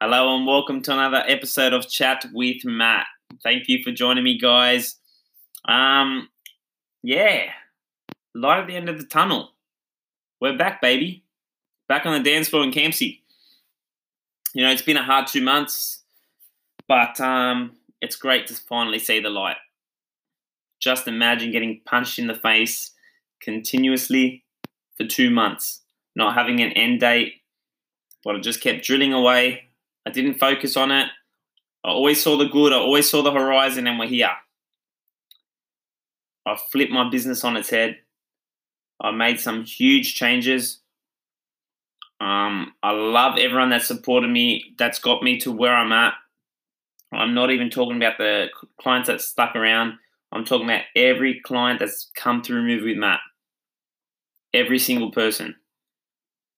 Hello and welcome to another episode of Chat with Matt. Thank you for joining me, guys. Um, yeah, light at the end of the tunnel. We're back, baby. Back on the dance floor in Campsie. You know, it's been a hard two months, but um, it's great to finally see the light. Just imagine getting punched in the face continuously for two months, not having an end date, but I just kept drilling away. I didn't focus on it. I always saw the good, I always saw the horizon, and we're here. I flipped my business on its head. I made some huge changes. Um, I love everyone that supported me, that's got me to where I'm at. I'm not even talking about the clients that stuck around. I'm talking about every client that's come through Move with Matt. Every single person.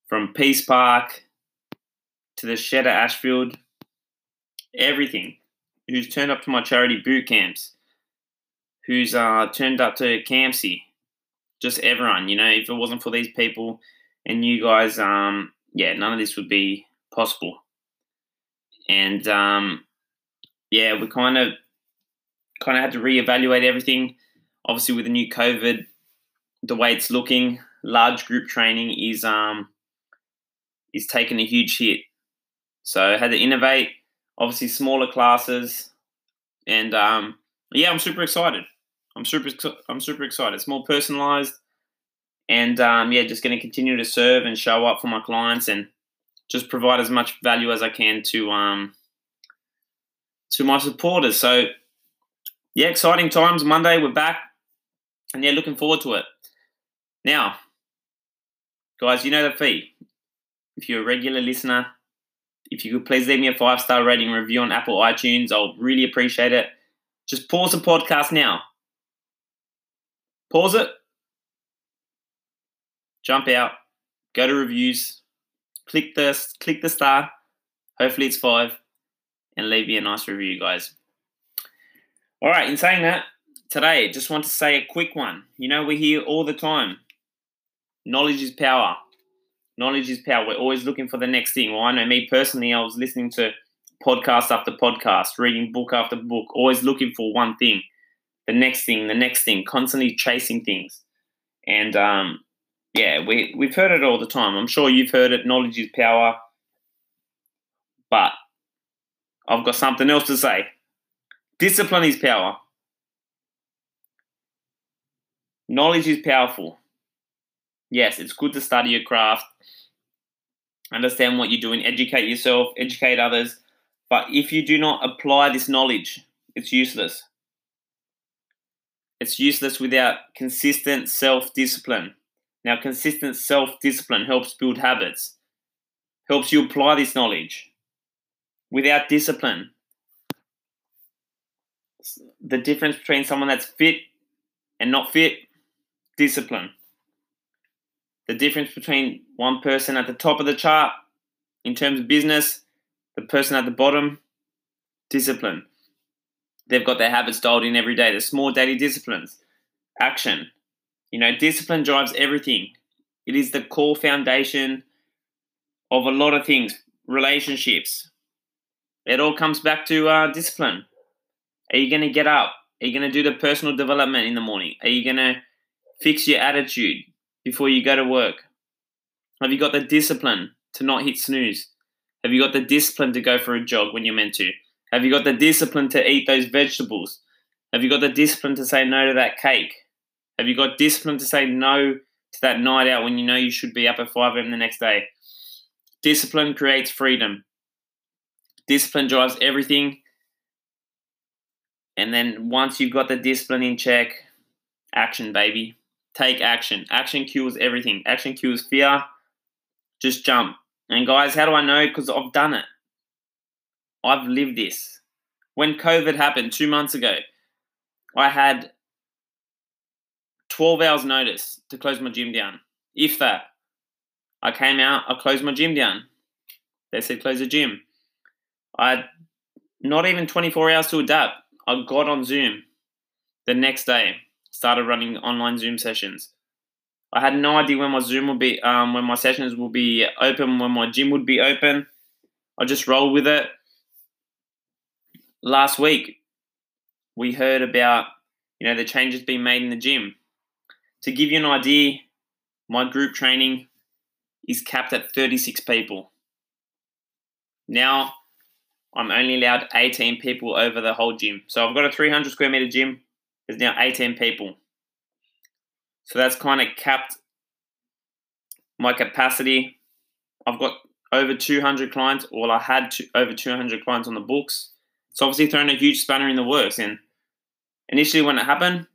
From Peace Park to the shed at Ashfield, everything. Who's turned up to my charity boot camps, who's uh, turned up to Campsie, just everyone. You know, if it wasn't for these people and you guys, um, yeah, none of this would be possible. And um, yeah, we kind of kind of had to reevaluate everything. Obviously, with the new COVID, the way it's looking, large group training is um is taking a huge hit. So I had to innovate. Obviously, smaller classes, and um, yeah, I'm super excited. I'm super I'm super excited. It's more personalized, and um, yeah, just going to continue to serve and show up for my clients and just provide as much value as I can to um to my supporters. So yeah, exciting times. Monday we're back, and yeah, looking forward to it. Now, guys, you know the fee. If you're a regular listener, if you could please leave me a five star rating review on Apple iTunes, I'll really appreciate it. Just pause the podcast now. Pause it. Jump out. Go to reviews. Click the click the star. Hopefully it's five, and leave me a nice review, guys. All right. In saying that, today just want to say a quick one. You know we hear all the time. Knowledge is power knowledge is power. We're always looking for the next thing. Well, I know me personally, I was listening to podcast after podcast, reading book after book, always looking for one thing, the next thing, the next thing, constantly chasing things. And um, yeah, we we've heard it all the time. I'm sure you've heard it. Knowledge is power. But I've got something else to say. Discipline is power. Knowledge is powerful. Yes, it's good to study your craft understand what you're doing, educate yourself, educate others. But if you do not apply this knowledge, it's useless. It's useless without consistent self discipline. Now, consistent self discipline helps build habits, helps you apply this knowledge. Without discipline, the difference between someone that's fit and not fit, discipline the difference between one person at the top of the chart in terms of business, the person at the bottom, discipline. They've got their habits dialed in every day. The small daily disciplines, action. You know, discipline drives everything. It is the core foundation of a lot of things, relationships. It all comes back to uh, discipline. Are you going to get up? Are you going to do the personal development in the morning? Are you going to fix your attitude? Before you go to work? Have you got the discipline to not hit snooze? Have you got the discipline to go for a jog when you're meant to? Have you got the discipline to eat those vegetables? Have you got the discipline to say no to that cake? Have you got discipline to say no to that night out when you know you should be up at 5 a.m. the next day? Discipline creates freedom. Discipline drives everything. And then once you've got the discipline in check, action, baby. Take action. Action cures everything. Action cures fear. Just jump. And guys, how do I know? Because I've done it. I've lived this. When COVID happened two months ago, I had 12 hours notice to close my gym down. If that. I came out, I closed my gym down. They said close the gym. I had not even 24 hours to adapt. I got on Zoom the next day started running online Zoom sessions. I had no idea when my Zoom would be, um, when my sessions will be open, when my gym would be open. I just rolled with it. Last week, we heard about you know the changes being made in the gym. To give you an idea, my group training is capped at 36 people. Now, I'm only allowed 18 people over the whole gym. So I've got a 300 square meter gym. There's now 18 people. So that's kind of capped my capacity. I've got over 200 clients. Well, I had over 200 clients on the books. It's obviously thrown a huge spanner in the works. And initially, when it happened,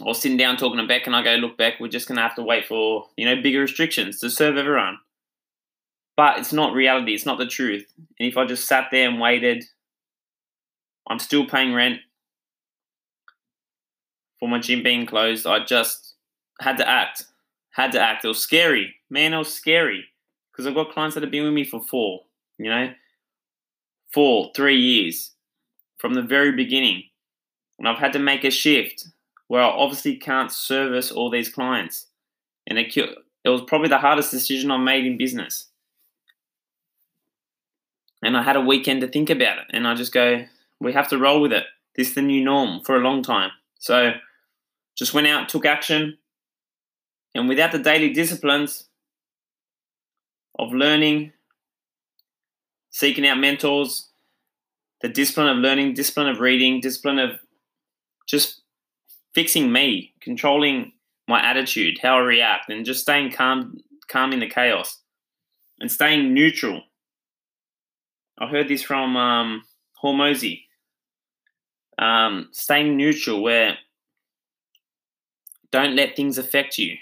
I was sitting down talking to Beck, and I go, "Look, Beck, we're just gonna have to wait for you know bigger restrictions to serve everyone." But it's not reality. It's not the truth. And if I just sat there and waited, I'm still paying rent for my gym being closed. I just had to act. Had to act. It was scary, man. It was scary because I've got clients that have been with me for four, you know, four, three years from the very beginning. And I've had to make a shift where I obviously can't service all these clients. And it, it was probably the hardest decision I made in business. And I had a weekend to think about it. And I just go, we have to roll with it. This is the new norm for a long time. So just went out, took action. And without the daily disciplines, of learning, seeking out mentors, the discipline of learning, discipline of reading, discipline of just fixing me, controlling my attitude, how I react, and just staying calm, calm in the chaos, and staying neutral. I heard this from um, Hormozi. Um, staying neutral, where don't let things affect you.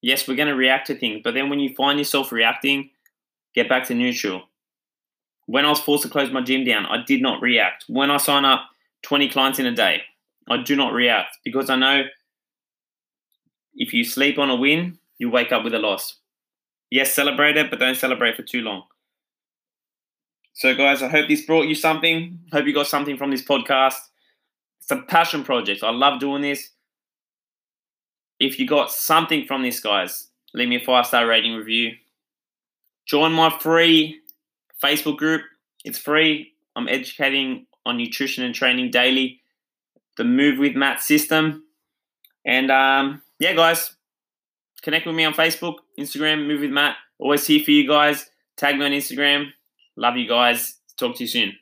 Yes, we're going to react to things, but then when you find yourself reacting, get back to neutral. When I was forced to close my gym down, I did not react. When I sign up 20 clients in a day, I do not react because I know if you sleep on a win, you wake up with a loss. Yes, celebrate it, but don't celebrate for too long. So, guys, I hope this brought you something. Hope you got something from this podcast. It's a passion project. I love doing this. If you got something from this, guys, leave me a five star rating review. Join my free Facebook group. It's free. I'm educating on nutrition and training daily. The Move with Matt system. And um, yeah, guys, connect with me on Facebook, Instagram, Move with Matt. Always here for you guys. Tag me on Instagram. Love you guys. Talk to you soon.